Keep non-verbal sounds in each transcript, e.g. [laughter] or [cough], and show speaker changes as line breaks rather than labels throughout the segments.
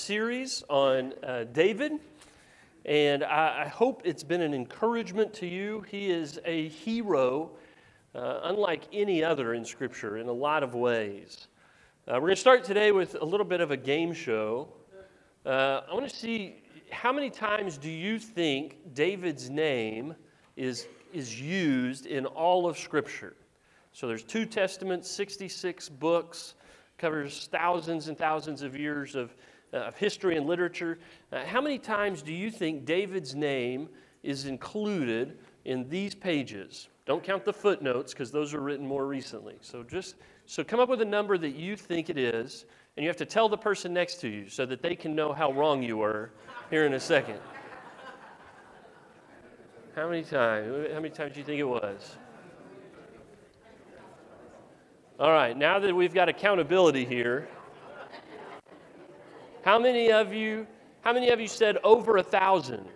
series on uh, David, and I, I, hope it's been an encouragement to you. He is a hero, uh, unlike any other in Scripture, in a lot of ways. Uh, we're going to start today with a little bit of a game show. Uh, I want to see how many times do you think David's name is, is used in all of Scripture? So there's two testaments, 66 books covers thousands and thousands of years of, of history and literature. Uh, how many times do you think David's name is included in these pages? Don't count the footnotes because those are written more recently. So just so come up with a number that you think it is, and you have to tell the person next to you so that they can know how wrong you were here in a second. How many times? How many times do you think it was? All right, now that we've got accountability here, how many of you, how many of you said over a thousand?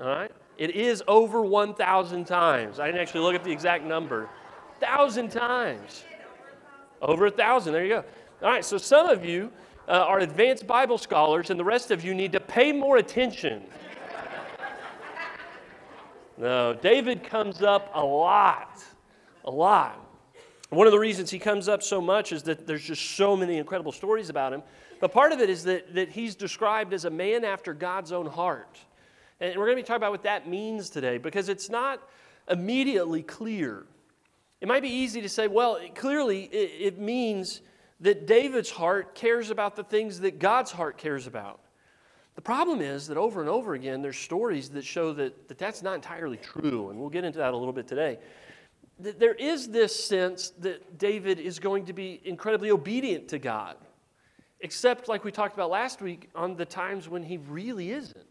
All right, it is over 1,000 times. I didn't actually look at the exact number. Thousand times. Over a thousand, there you go. All right, so some of you uh, are advanced Bible scholars, and the rest of you need to pay more attention. No, David comes up a lot, a lot. One of the reasons he comes up so much is that there's just so many incredible stories about him. But part of it is that, that he's described as a man after God's own heart. And we're going to be talking about what that means today because it's not immediately clear. It might be easy to say, well, clearly it, it means that David's heart cares about the things that God's heart cares about. The problem is that over and over again, there's stories that show that, that that's not entirely true, and we'll get into that a little bit today there is this sense that David is going to be incredibly obedient to God, except, like we talked about last week, on the times when he really isn't.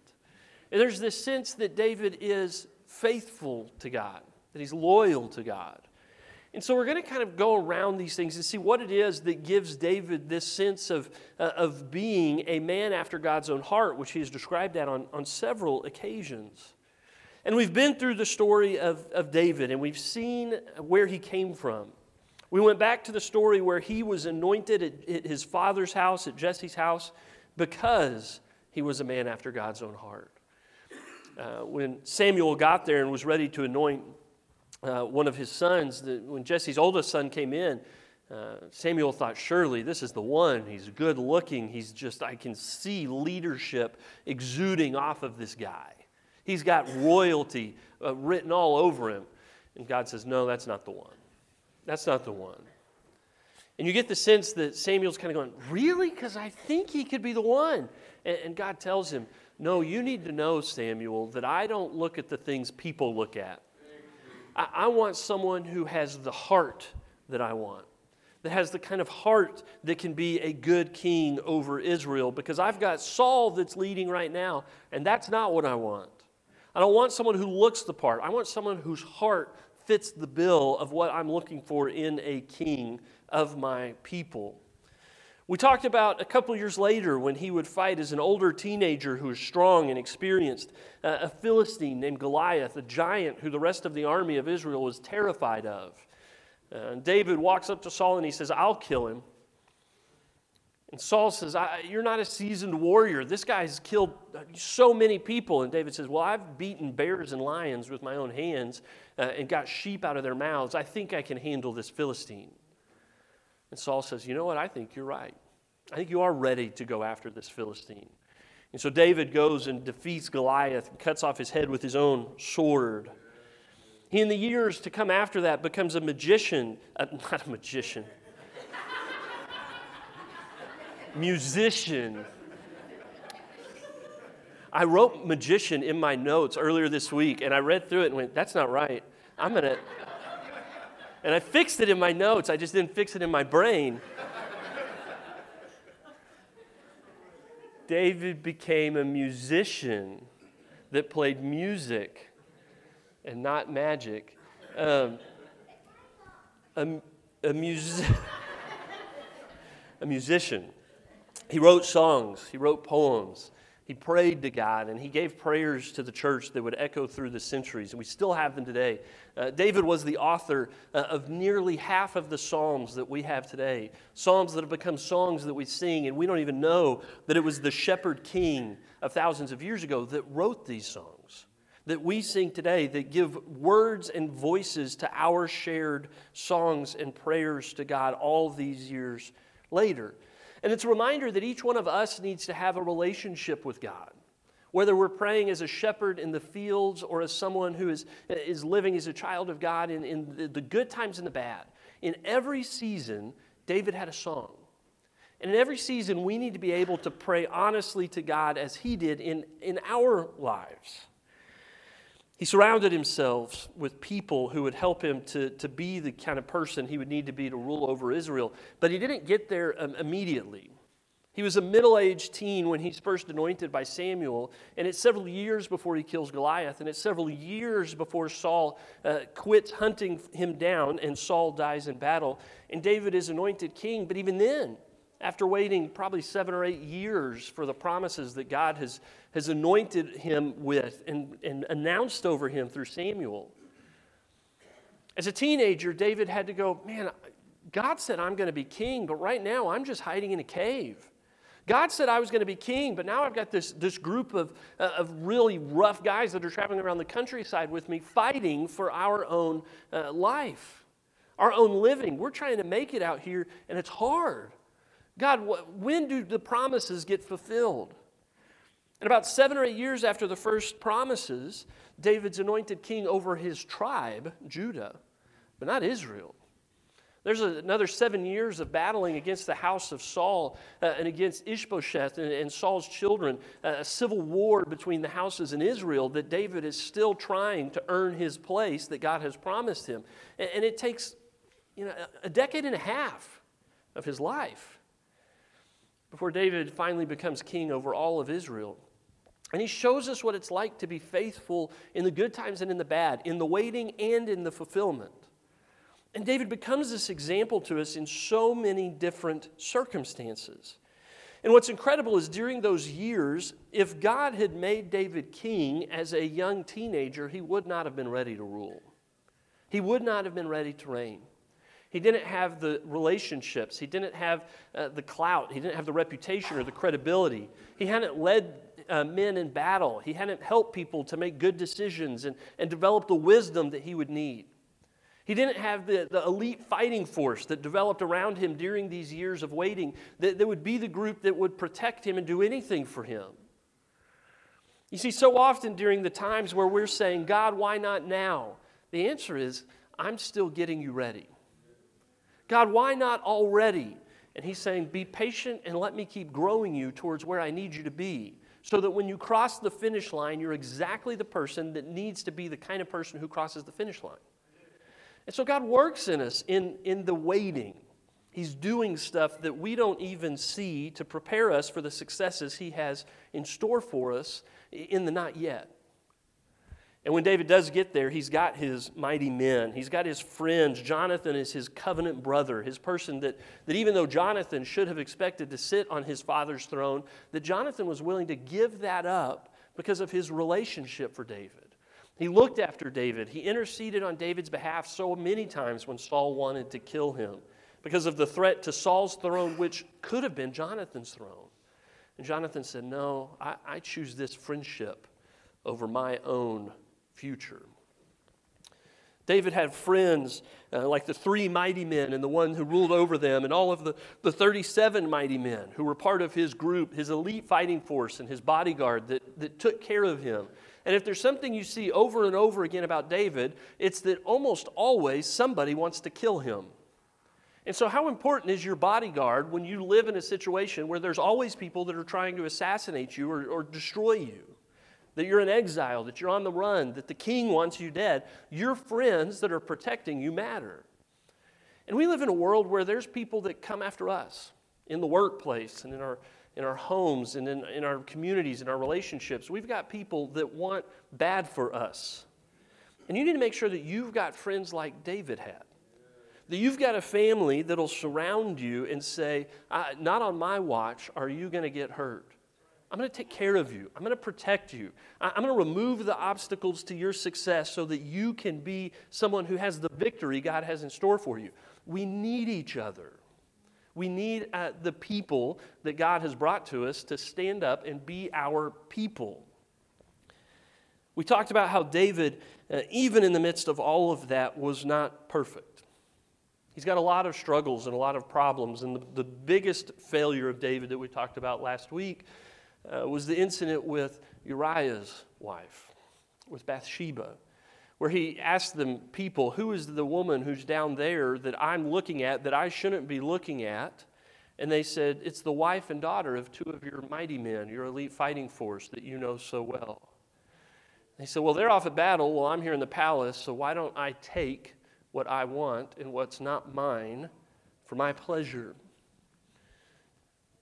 And there's this sense that David is faithful to God, that he's loyal to God. And so we're going to kind of go around these things and see what it is that gives David this sense of, uh, of being a man after God's own heart, which he has described that on, on several occasions. And we've been through the story of, of David and we've seen where he came from. We went back to the story where he was anointed at, at his father's house, at Jesse's house, because he was a man after God's own heart. Uh, when Samuel got there and was ready to anoint uh, one of his sons, the, when Jesse's oldest son came in, uh, Samuel thought, surely this is the one. He's good looking. He's just, I can see leadership exuding off of this guy. He's got royalty uh, written all over him. And God says, No, that's not the one. That's not the one. And you get the sense that Samuel's kind of going, Really? Because I think he could be the one. And, and God tells him, No, you need to know, Samuel, that I don't look at the things people look at. I, I want someone who has the heart that I want that has the kind of heart that can be a good king over Israel because I've got Saul that's leading right now, and that's not what I want. I don't want someone who looks the part. I want someone whose heart fits the bill of what I'm looking for in a king of my people. We talked about a couple years later when he would fight as an older teenager who was strong and experienced, uh, a Philistine named Goliath, a giant who the rest of the army of Israel was terrified of. Uh, David walks up to Saul and he says, I'll kill him. And Saul says, You're not a seasoned warrior. This guy's killed so many people. And David says, Well, I've beaten bears and lions with my own hands uh, and got sheep out of their mouths. I think I can handle this Philistine. And Saul says, You know what? I think you're right. I think you are ready to go after this Philistine. And so David goes and defeats Goliath and cuts off his head with his own sword. He, in the years to come after that, becomes a magician, uh, [laughs] not a magician musician. I wrote magician in my notes earlier this week, and I read through it and went, that's not right. I'm going to. And I fixed it in my notes, I just didn't fix it in my brain. David became a musician that played music and not magic. Um, a, a, mus- [laughs] a musician. He wrote songs, he wrote poems, he prayed to God and he gave prayers to the church that would echo through the centuries, and we still have them today. Uh, David was the author uh, of nearly half of the Psalms that we have today. Psalms that have become songs that we sing, and we don't even know that it was the shepherd king of thousands of years ago that wrote these songs that we sing today that give words and voices to our shared songs and prayers to God all these years later. And it's a reminder that each one of us needs to have a relationship with God. Whether we're praying as a shepherd in the fields or as someone who is, is living as a child of God in, in the good times and the bad. In every season, David had a song. And in every season, we need to be able to pray honestly to God as he did in, in our lives. He surrounded himself with people who would help him to, to be the kind of person he would need to be to rule over Israel. But he didn't get there um, immediately. He was a middle aged teen when he's first anointed by Samuel, and it's several years before he kills Goliath, and it's several years before Saul uh, quits hunting him down and Saul dies in battle. And David is anointed king, but even then, after waiting probably seven or eight years for the promises that God has, has anointed him with and, and announced over him through Samuel. As a teenager, David had to go, Man, God said I'm going to be king, but right now I'm just hiding in a cave. God said I was going to be king, but now I've got this, this group of, uh, of really rough guys that are traveling around the countryside with me fighting for our own uh, life, our own living. We're trying to make it out here, and it's hard. God, when do the promises get fulfilled? And about seven or eight years after the first promises, David's anointed king over his tribe, Judah, but not Israel. There's another seven years of battling against the house of Saul uh, and against Ishbosheth and, and Saul's children, uh, a civil war between the houses in Israel that David is still trying to earn his place that God has promised him. And, and it takes you know, a decade and a half of his life before David finally becomes king over all of Israel. And he shows us what it's like to be faithful in the good times and in the bad, in the waiting and in the fulfillment. And David becomes this example to us in so many different circumstances. And what's incredible is during those years, if God had made David king as a young teenager, he would not have been ready to rule. He would not have been ready to reign. He didn't have the relationships. He didn't have uh, the clout. He didn't have the reputation or the credibility. He hadn't led uh, men in battle. He hadn't helped people to make good decisions and, and develop the wisdom that he would need. He didn't have the, the elite fighting force that developed around him during these years of waiting, that, that would be the group that would protect him and do anything for him. You see, so often during the times where we're saying, God, why not now? The answer is, I'm still getting you ready. God, why not already? And he's saying, Be patient and let me keep growing you towards where I need you to be. So that when you cross the finish line, you're exactly the person that needs to be the kind of person who crosses the finish line. And so God works in us in, in the waiting. He's doing stuff that we don't even see to prepare us for the successes He has in store for us in the not yet. And when David does get there, he's got his mighty men. He's got his friends. Jonathan is his covenant brother, his person that, that even though Jonathan should have expected to sit on his father's throne, that Jonathan was willing to give that up because of his relationship for David. He looked after David. He interceded on David's behalf so many times when Saul wanted to kill him because of the threat to Saul's throne, which could have been Jonathan's throne. And Jonathan said, No, I, I choose this friendship over my own future. David had friends uh, like the three mighty men and the one who ruled over them, and all of the, the 37 mighty men who were part of his group, his elite fighting force, and his bodyguard that, that took care of him. And if there's something you see over and over again about David, it's that almost always somebody wants to kill him. And so, how important is your bodyguard when you live in a situation where there's always people that are trying to assassinate you or, or destroy you? That you're in exile, that you're on the run, that the king wants you dead, your friends that are protecting you matter. And we live in a world where there's people that come after us in the workplace and in our, in our homes and in, in our communities and our relationships. We've got people that want bad for us. And you need to make sure that you've got friends like David had. That you've got a family that'll surround you and say, Not on my watch are you going to get hurt. I'm going to take care of you. I'm going to protect you. I'm going to remove the obstacles to your success so that you can be someone who has the victory God has in store for you. We need each other. We need uh, the people that God has brought to us to stand up and be our people. We talked about how David, uh, even in the midst of all of that, was not perfect. He's got a lot of struggles and a lot of problems. And the, the biggest failure of David that we talked about last week uh, was the incident with Uriah's wife, with Bathsheba, where he asked the people, who is the woman who's down there that I'm looking at that I shouldn't be looking at? And they said, It's the wife and daughter of two of your mighty men, your elite fighting force that you know so well. They said, Well, they're off at battle. Well, I'm here in the palace, so why don't I take what I want and what's not mine for my pleasure?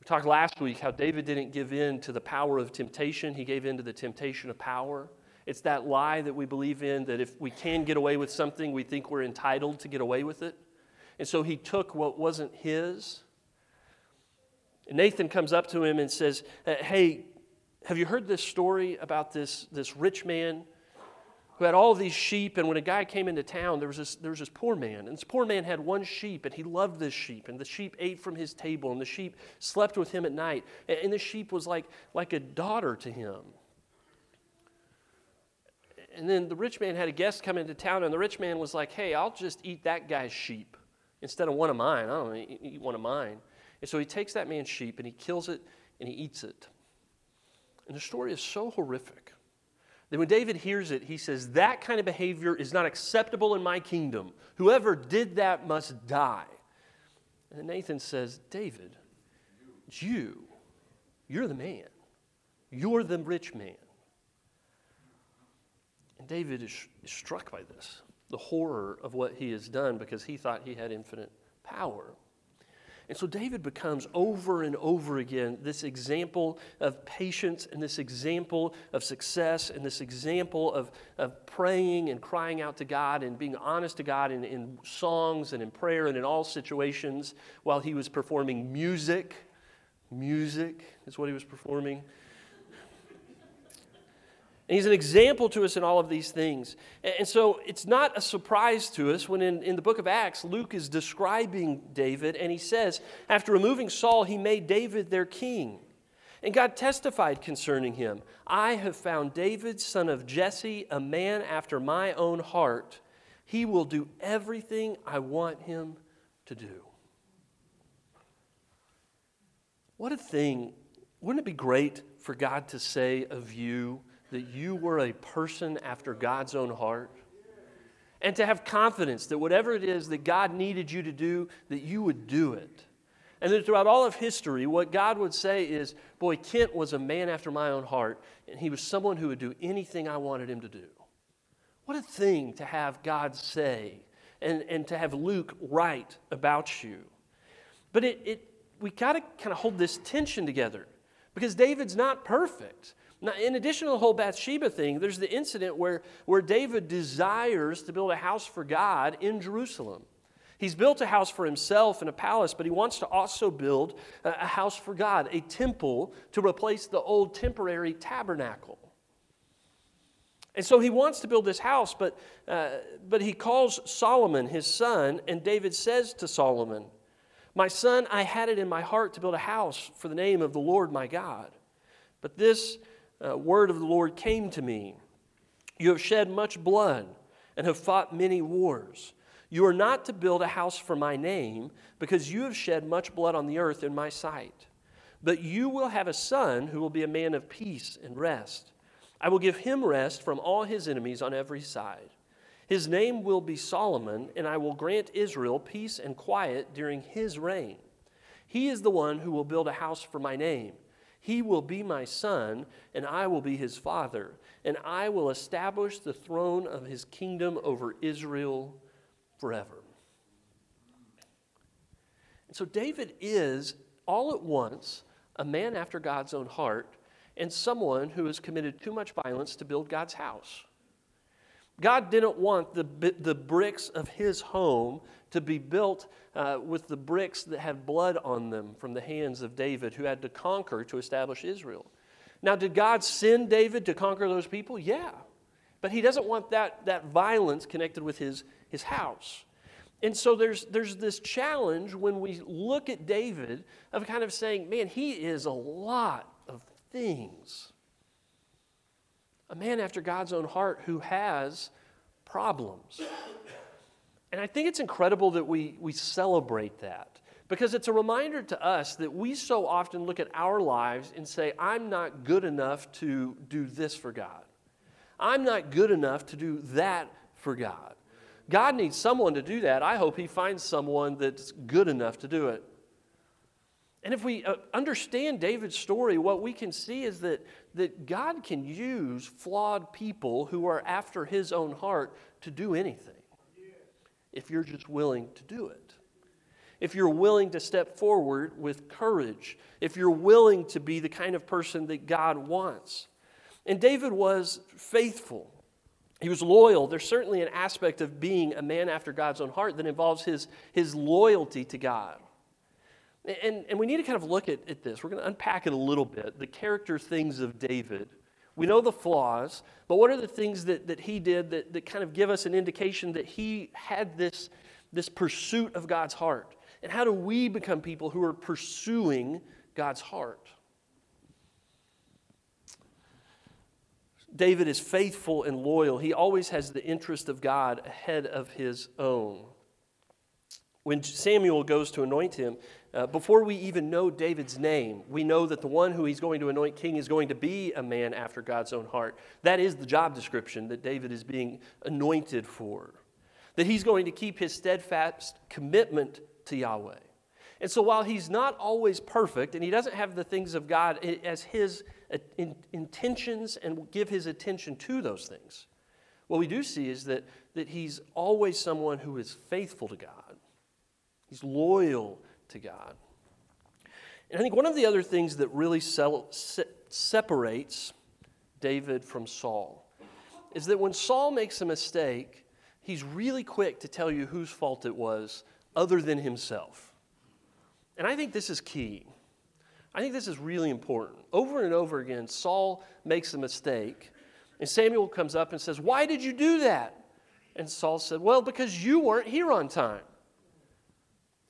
We talked last week how David didn't give in to the power of temptation, he gave in to the temptation of power. It's that lie that we believe in that if we can get away with something, we think we're entitled to get away with it. And so he took what wasn't his. And Nathan comes up to him and says, Hey, have you heard this story about this, this rich man who had all these sheep. And when a guy came into town, there was, this, there was this poor man. And this poor man had one sheep, and he loved this sheep. And the sheep ate from his table, and the sheep slept with him at night. And the sheep was like, like a daughter to him. And then the rich man had a guest come into town, and the rich man was like, Hey, I'll just eat that guy's sheep instead of one of mine. I don't eat one of mine. And so he takes that man's sheep and he kills it and he eats it. And the story is so horrific then when David hears it, he says, That kind of behavior is not acceptable in my kingdom. Whoever did that must die. And Nathan says, David, you. You're the man. You're the rich man. And David is, is struck by this, the horror of what he has done because he thought he had infinite power. And so David becomes over and over again this example of patience and this example of success and this example of, of praying and crying out to God and being honest to God in, in songs and in prayer and in all situations while he was performing music. Music is what he was performing. And he's an example to us in all of these things. And so it's not a surprise to us when in, in the book of Acts, Luke is describing David, and he says, After removing Saul, he made David their king. And God testified concerning him I have found David, son of Jesse, a man after my own heart. He will do everything I want him to do. What a thing. Wouldn't it be great for God to say of you, that you were a person after God's own heart? And to have confidence that whatever it is that God needed you to do, that you would do it. And that throughout all of history, what God would say is, Boy, Kent was a man after my own heart, and he was someone who would do anything I wanted him to do. What a thing to have God say and, and to have Luke write about you. But it, it we got to kind of hold this tension together because David's not perfect. Now, in addition to the whole Bathsheba thing, there's the incident where, where David desires to build a house for God in Jerusalem. He's built a house for himself and a palace, but he wants to also build a house for God, a temple to replace the old temporary tabernacle. And so he wants to build this house, but, uh, but he calls Solomon his son, and David says to Solomon, My son, I had it in my heart to build a house for the name of the Lord my God. But this uh, word of the Lord came to me You have shed much blood and have fought many wars. You are not to build a house for my name, because you have shed much blood on the earth in my sight. But you will have a son who will be a man of peace and rest. I will give him rest from all his enemies on every side. His name will be Solomon, and I will grant Israel peace and quiet during his reign. He is the one who will build a house for my name he will be my son, and I will be his father, and I will establish the throne of his kingdom over Israel forever. And so David is, all at once, a man after God's own heart and someone who has committed too much violence to build God's house. God didn't want the, the bricks of his home to be built uh, with the bricks that had blood on them from the hands of David, who had to conquer to establish Israel. Now, did God send David to conquer those people? Yeah. But he doesn't want that, that violence connected with his, his house. And so there's, there's this challenge when we look at David of kind of saying, man, he is a lot of things. A man after God's own heart who has problems. And I think it's incredible that we, we celebrate that because it's a reminder to us that we so often look at our lives and say, I'm not good enough to do this for God. I'm not good enough to do that for God. God needs someone to do that. I hope He finds someone that's good enough to do it. And if we uh, understand David's story, what we can see is that, that God can use flawed people who are after His own heart to do anything if you're just willing to do it. If you're willing to step forward with courage, if you're willing to be the kind of person that God wants. And David was faithful. He was loyal. There's certainly an aspect of being a man after God's own heart that involves his, his loyalty to God. And, and we need to kind of look at, at this. We're going to unpack it a little bit the character things of David. We know the flaws, but what are the things that, that he did that, that kind of give us an indication that he had this, this pursuit of God's heart? And how do we become people who are pursuing God's heart? David is faithful and loyal. He always has the interest of God ahead of his own. When Samuel goes to anoint him, uh, before we even know David's name, we know that the one who he's going to anoint king is going to be a man after God's own heart. That is the job description that David is being anointed for. That he's going to keep his steadfast commitment to Yahweh. And so while he's not always perfect and he doesn't have the things of God as his intentions and give his attention to those things. What we do see is that, that he's always someone who is faithful to God, he's loyal to God. And I think one of the other things that really separates David from Saul is that when Saul makes a mistake, he's really quick to tell you whose fault it was other than himself. And I think this is key. I think this is really important. Over and over again, Saul makes a mistake, and Samuel comes up and says, Why did you do that? And Saul said, Well, because you weren't here on time.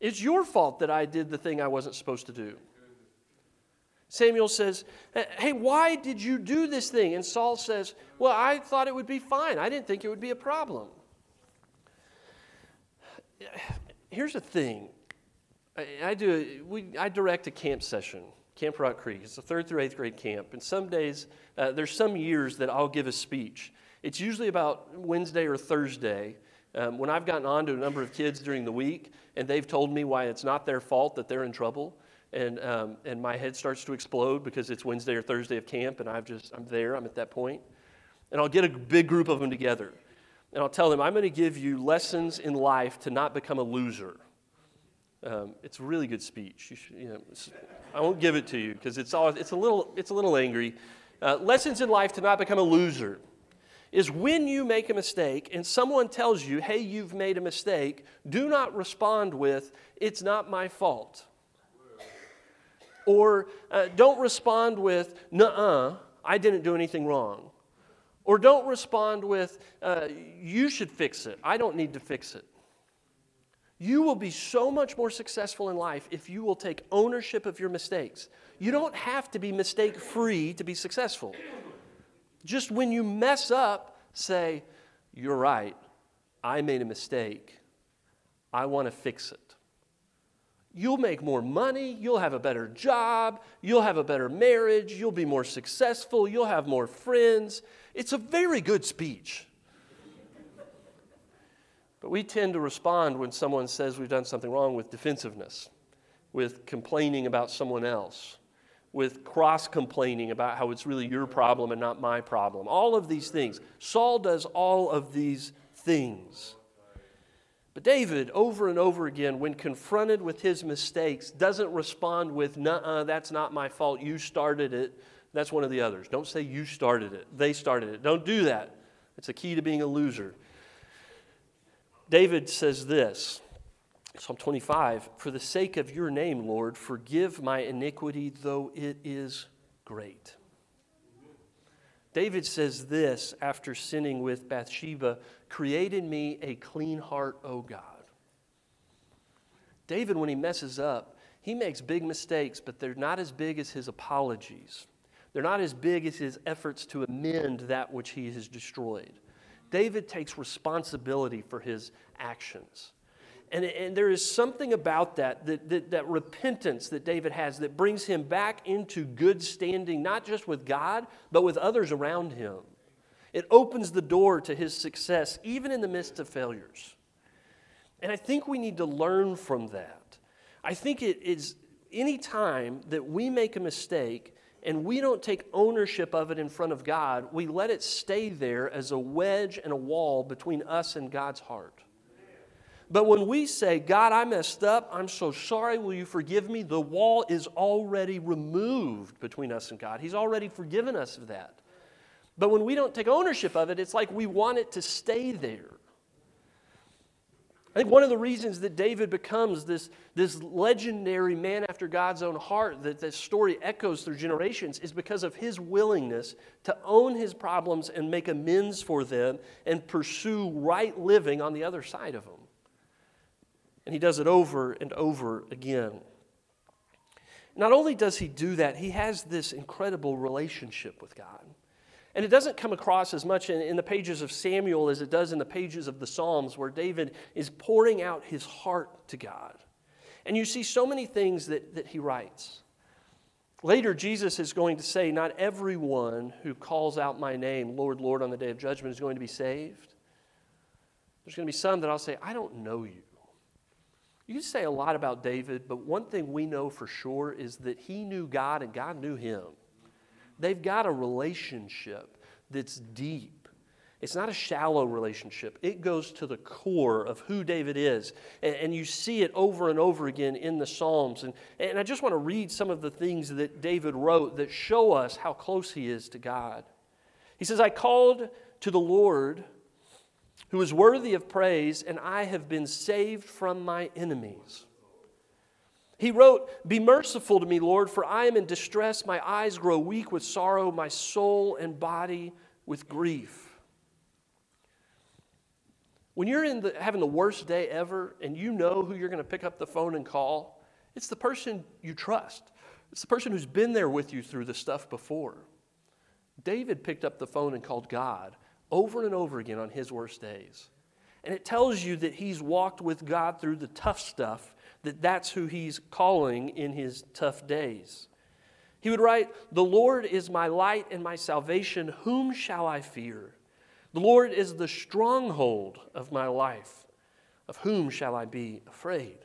It's your fault that I did the thing I wasn't supposed to do. Samuel says, Hey, why did you do this thing? And Saul says, Well, I thought it would be fine. I didn't think it would be a problem. Here's the thing I, I do. We, I direct a camp session, Camp Rock Creek. It's a third through eighth grade camp, and some days uh, there's some years that I'll give a speech. It's usually about Wednesday or Thursday. Um, when I've gotten on to a number of kids during the week, and they've told me why it's not their fault that they're in trouble, and um, and my head starts to explode because it's Wednesday or Thursday of camp, and I've just I'm there. I'm at that point, and I'll get a big group of them together, and I'll tell them I'm going to give you lessons in life to not become a loser. Um, it's a really good speech. You should, you know, I won't give it to you because it's, all, it's, a little, it's a little angry. Uh, lessons in life to not become a loser is when you make a mistake and someone tells you, hey, you've made a mistake, do not respond with, it's not my fault. Or uh, don't respond with, nuh I didn't do anything wrong. Or don't respond with, uh, you should fix it. I don't need to fix it. You will be so much more successful in life if you will take ownership of your mistakes. You don't have to be mistake free to be successful. Just when you mess up, say, You're right. I made a mistake. I want to fix it. You'll make more money. You'll have a better job. You'll have a better marriage. You'll be more successful. You'll have more friends. It's a very good speech. But we tend to respond when someone says we've done something wrong with defensiveness, with complaining about someone else, with cross complaining about how it's really your problem and not my problem. All of these things. Saul does all of these things. But David, over and over again, when confronted with his mistakes, doesn't respond with, nah, that's not my fault. You started it. That's one of the others. Don't say you started it. They started it. Don't do that. It's a key to being a loser. David says this Psalm 25 For the sake of your name, Lord, forgive my iniquity, though it is great. David says this after sinning with Bathsheba Create in me a clean heart, O God. David, when he messes up, he makes big mistakes, but they're not as big as his apologies. They're not as big as his efforts to amend that which he has destroyed. David takes responsibility for his actions. And, and there is something about that, that, that, that repentance that David has that brings him back into good standing, not just with God, but with others around him. It opens the door to his success, even in the midst of failures. And I think we need to learn from that. I think it is any time that we make a mistake and we don't take ownership of it in front of God, we let it stay there as a wedge and a wall between us and God's heart. But when we say, God, I messed up, I'm so sorry, will you forgive me? The wall is already removed between us and God. He's already forgiven us of that. But when we don't take ownership of it, it's like we want it to stay there. I think one of the reasons that David becomes this, this legendary man after God's own heart, that this story echoes through generations, is because of his willingness to own his problems and make amends for them and pursue right living on the other side of them. And he does it over and over again. Not only does he do that, he has this incredible relationship with God. And it doesn't come across as much in, in, the pages of Samuel as it does in the pages of the Psalms, where David is pouring out his heart to God. And you see so many things that, that he writes. Later, Jesus is going to say, Not everyone who calls out my name, Lord, Lord, on the day of judgment is going to be saved. There's going to be some that I'll say, I don't know you. You can say a lot about David, but one thing we know for sure is that he knew God and God knew him. They've got a relationship that's deep. It's not a shallow relationship. It goes to the core of who David is. And, and, you see it over and over again in the Psalms. And, and I just want to read some of the things that David wrote that show us how close he is to God. He says, I called to the Lord who is worthy of praise, and I have been saved from my enemies. He wrote, Be merciful to me, Lord, for I am in distress. My eyes grow weak with sorrow, my soul and body with grief. When you're in the, having the worst day ever and you know who you're going to pick up the phone and call, it's the person you trust. It's the person who's been there with you through the stuff before. David picked up the phone and called God over and over again on his worst days. And it tells you that he's walked with God through the tough stuff, that that's who he's calling in his tough days. He would write, The Lord is my light and my salvation. Whom shall I fear? The Lord is the stronghold of my life. Of whom shall I be afraid?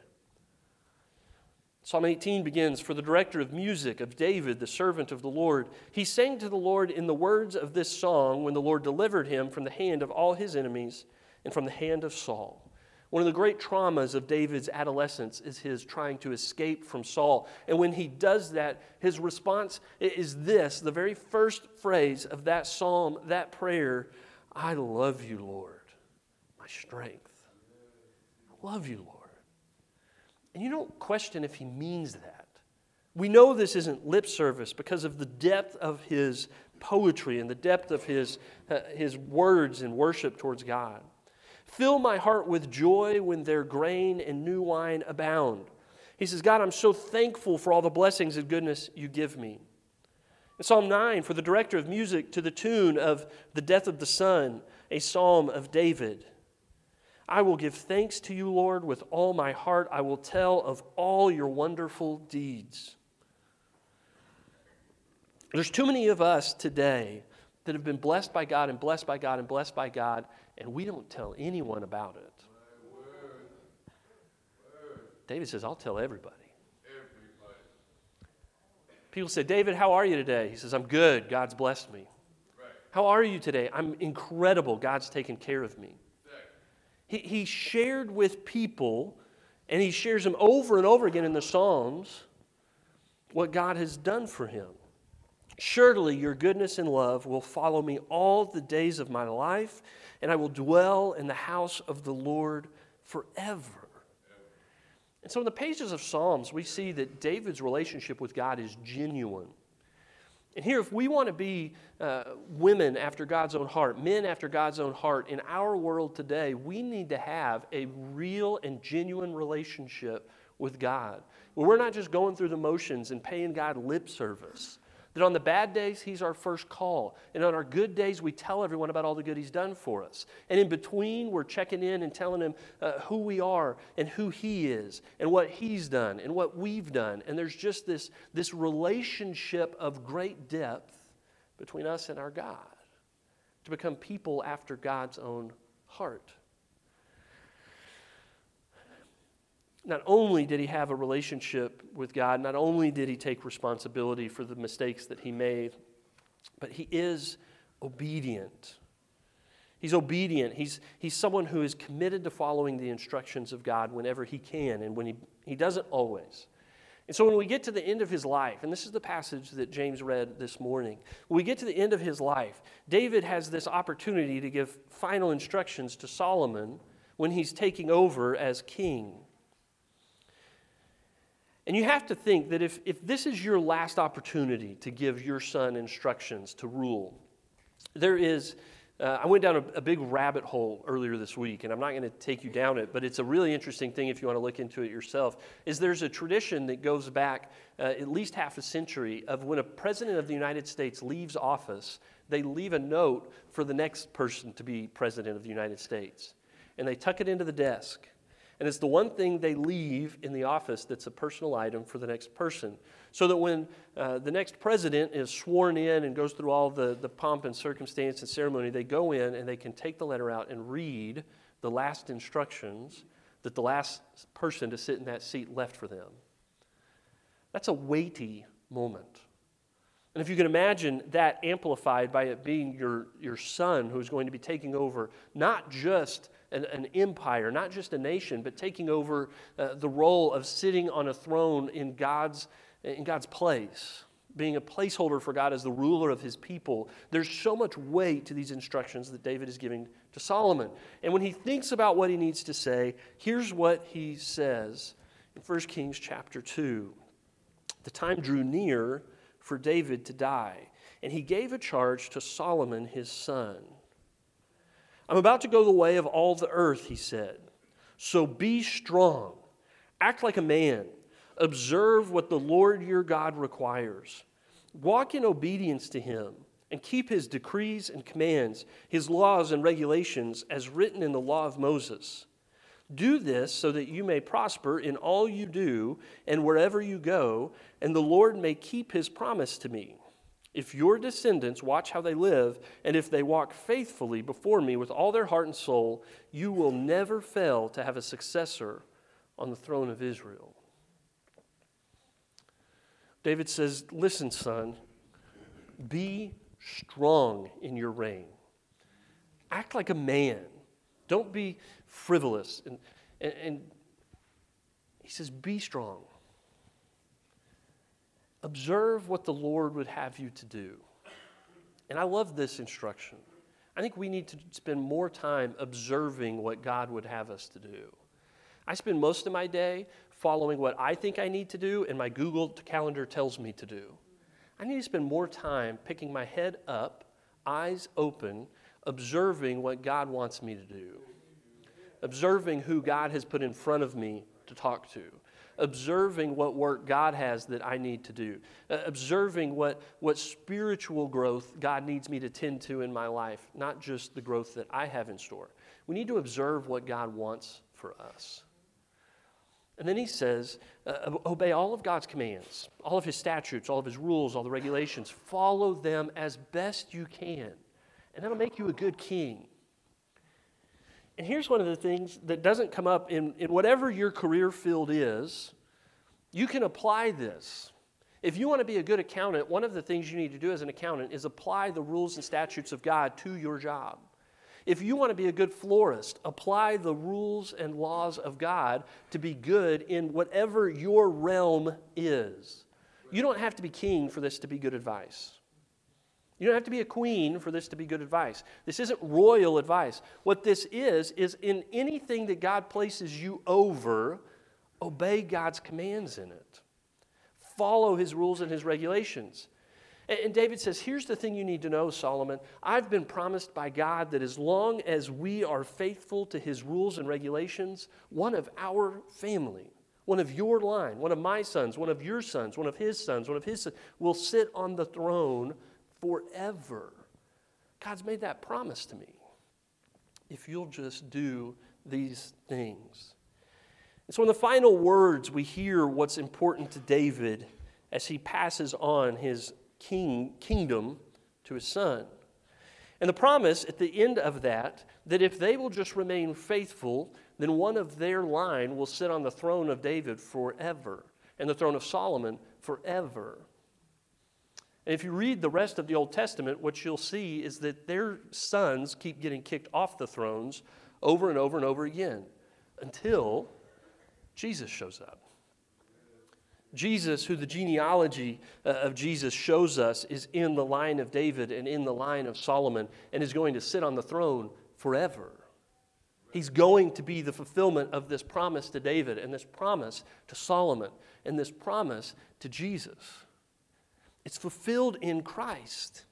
Psalm 18 begins For the director of music of David, the servant of the Lord, he sang to the Lord in the words of this song when the Lord delivered him from the hand of all his enemies and from the hand of Saul. One of the great traumas of David's adolescence is his trying to escape from Saul. And when he does that, his response is this the very first phrase of that psalm, that prayer I love you, Lord, my strength. I love you, Lord. And you don't question if he means that. We know this isn't lip service because of the depth of his poetry and the depth of his, uh, his words in worship towards God. Fill my heart with joy when their grain and new wine abound. He says, God, I'm so thankful for all the blessings and goodness you give me. In Psalm 9, for the director of music to the tune of The Death of the Son, a psalm of David. I will give thanks to you, Lord, with all my heart. I will tell of all your wonderful deeds. There's too many of us today that have been blessed by God and blessed by God and blessed by God, and we don't tell anyone about it. David says, I'll tell everybody. everybody. People say, David, how are you today? He says, I'm good. God's blessed me. Right. How are you today? I'm incredible. God's taken care of me. He, he shared with people, and he shares them over and over again in the Psalms, what God has done for him. Surely your goodness and love will follow me all the days of my life, and I will dwell in the house of the Lord forever. And so, in the pages of Psalms, we see that David's relationship with God is genuine. And here, if we want to be uh, women after God's own heart, men after God's own heart, in our world today, we need to have a real and genuine relationship with God. We're not just going through the motions and paying God lip service. That on the bad days, He's our first call. And on our good days, we tell everyone about all the good He's done for us. And in between, we're checking in and telling Him uh, who we are and who He is and what He's done and what we've done. And there's just this, this relationship of great depth between us and our God to become people after God's own heart. Not only did he have a relationship with God, not only did he take responsibility for the mistakes that he made, but he is obedient. He's obedient. He's, he's someone who is committed to following the instructions of God whenever he can and when he, he doesn't always. And so when we get to the end of his life, and this is the passage that James read this morning, when we get to the end of his life, David has this opportunity to give final instructions to Solomon when he's taking over as king. And you have to think that if, if this is your last opportunity to give your son instructions to rule, there is, uh, I went down a, a, big rabbit hole earlier this week, and I'm not going to take you down it, but it's a really interesting thing if you want to look into it yourself. Is there's a tradition that goes back uh, at least half a century of when a president of the United States leaves office, they leave a note for the next person to be president of the United States. And they tuck it into the desk. And it's the one thing they leave in the office that's a personal item for the next person. So that when uh, the next president is sworn in and goes through all the, the pomp and circumstance and ceremony, they go in and they can take the letter out and read the last instructions that the last person to sit in that seat left for them. That's a weighty moment. And if you can imagine that amplified by it being your, your son who's going to be taking over not just an, an empire, not just a nation, but taking over uh, the role of sitting on a throne in God's, in God's place, being a placeholder for God as the ruler of his people. There's so much weight to these instructions that David is giving to Solomon. And when he thinks about what he needs to say, here's what he says in 1 Kings chapter 2. The time drew near for David to die, and he gave a charge to Solomon his son. I'm about to go the way of all the earth, he said. So be strong, act like a man, observe what the Lord your God requires. Walk in obedience to him and keep his decrees and commands, his laws and regulations as written in the law of Moses. Do this so that you may prosper in all you do and wherever you go, and the Lord may keep his promise to me. If your descendants watch how they live, and if they walk faithfully before me with all their heart and soul, you will never fail to have a successor on the throne of Israel. David says, Listen, son, be strong in your reign. Act like a man. Don't be frivolous. And, and, and he says, Be strong. Observe what the Lord would have you to do. And I love this instruction. I think we need to spend more time observing what God would have us to do. I spend most of my day following what I think I need to do and my Google Calendar tells me to do. I need to spend more time picking my head up, eyes open, observing what God wants me to do, observing who God has put in front of me to talk to, observing what work God has that I need to do, uh, observing what, what spiritual growth God needs me to tend to in my life, not just the growth that I have in store. We need to observe what God wants for us. And then he says, uh, obey all of God's commands, all of his statutes, all of his rules, all the regulations. Follow them as best you can. And that'll make you a good king. And here's one of the things that doesn't come up in, in whatever your career field is, you can apply this. If you want to be a good accountant, one of the things you need to do as an accountant is apply the rules and statutes of God to your job. If you want to be a good florist, apply the rules and laws of God to be good in whatever your realm is. You don't have to be king for this to be good advice. You don't have to be a queen for this to be good advice. This isn't royal advice. What this is, is in anything that God places you over, obey God's commands in it. Follow his rules and his regulations. And David says, Here's the thing you need to know, Solomon. I've been promised by God that as long as we are faithful to his rules and regulations, one of our family, one of your line, one of my sons, one of your sons, one of his sons, one of his sons, will sit on the throne forever. God's made that promise to me. If you'll just do these things. And so, in the final words, we hear what's important to David as he passes on his king, kingdom to his son. And the promise at the end of that, that if they will just remain faithful, then one of their line will sit on the throne of David forever, and the throne of Solomon forever. And if you read the rest of the Old Testament, what you'll see is that their sons keep getting kicked off the thrones over and over and over again until Jesus shows up. Jesus, who the genealogy uh, of Jesus shows us, is in the line of David and in the line of Solomon and is going to sit on the throne forever. He's going to be the fulfillment of this promise to David and this promise to Solomon and this promise to Jesus. It's fulfilled in Christ.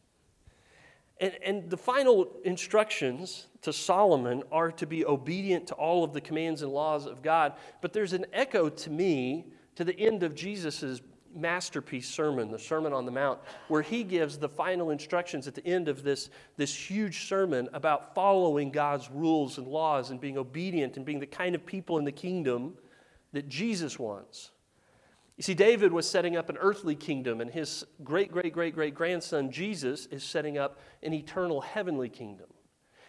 And, and the final instructions to Solomon are to be obedient to all of the commands and laws of God. But there's an echo to me to the end of Jesus' masterpiece sermon, the Sermon on the Mount, where he gives the final instructions at the end of this, this huge sermon about following God's rules and laws and being obedient and being the kind of people in the kingdom that Jesus wants. You see, David was setting up an earthly kingdom, and his great, great, great, great grandson, Jesus, is setting up an eternal heavenly kingdom.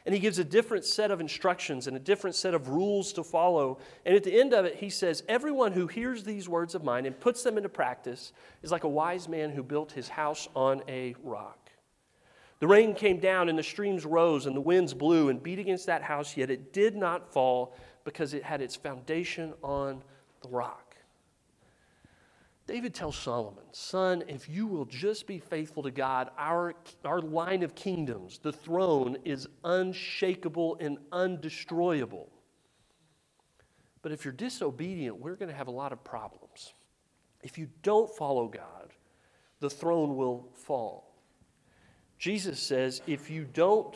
And he gives a different set of instructions and a different set of rules to follow. And at the end of it, he says, Everyone who hears these words of mine and puts them into practice is like a wise man who built his house on a rock. The rain came down and the streams rose and the winds blew and beat against that house, yet it did not fall because it had its foundation on the rock. David tells Solomon, Son, if you will just be faithful to God, our, our line of kingdoms, the throne, is unshakable and undestroyable. But if you're disobedient, we're going to have a lot of problems. If you don't follow God, the throne will fall. Jesus says, if you don't,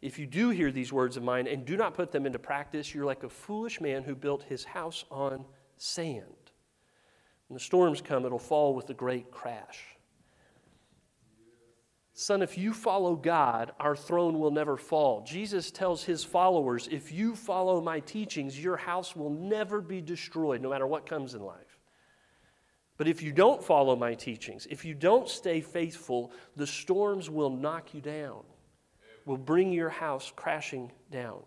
if you do hear these words of mine and do not put them into practice, you're like a foolish man who built his house on sand. When the storms come, it'll fall with a great crash. Son, if you follow God, our throne will never fall. Jesus tells his followers, if you follow my teachings, your house will never be destroyed, no matter what comes in life. But if you don't follow my teachings, if you don't stay faithful, the storms will knock you down, will bring your house crashing down.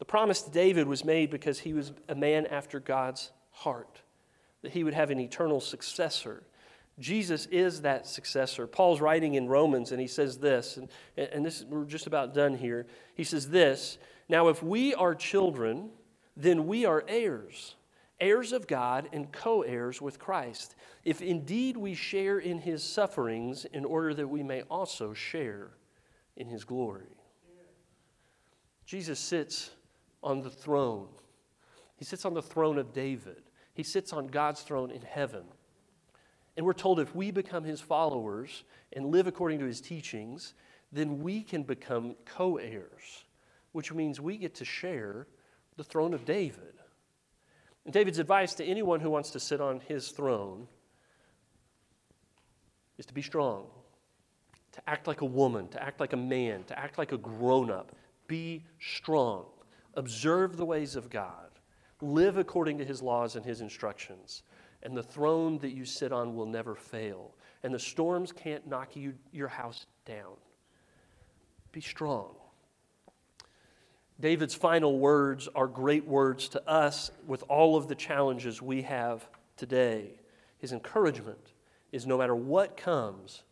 The promise to David was made because he was a man after God's heart that he would have an eternal successor. Jesus is that successor. Paul's writing in Romans, and he says this, and, and this we're just about done here. He says this Now, if we are children, then we are heirs, heirs of God and co heirs with Christ, if indeed we share in his sufferings, in order that we may also share in his glory. Jesus sits on the throne, he sits on the throne of David. He sits on God's throne in heaven. And we're told if we become his followers and live according to his teachings, then we can become co heirs, which means we get to share the throne of David. And David's advice to anyone who wants to sit on his throne is to be strong, to act like a woman, to act like a man, to act like a grown up. Be strong. Observe the ways of God. Live according to his laws and his instructions. And the throne that you sit on will never fail. And the storms can't knock you, your house down. Be strong. David's final words are great words to us with all of the challenges we have today. His encouragement is no matter what comes,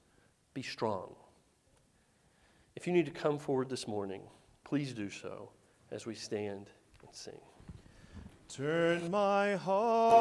be strong. If you need to come forward this morning, please do so as we stand and sing.
Turn my heart.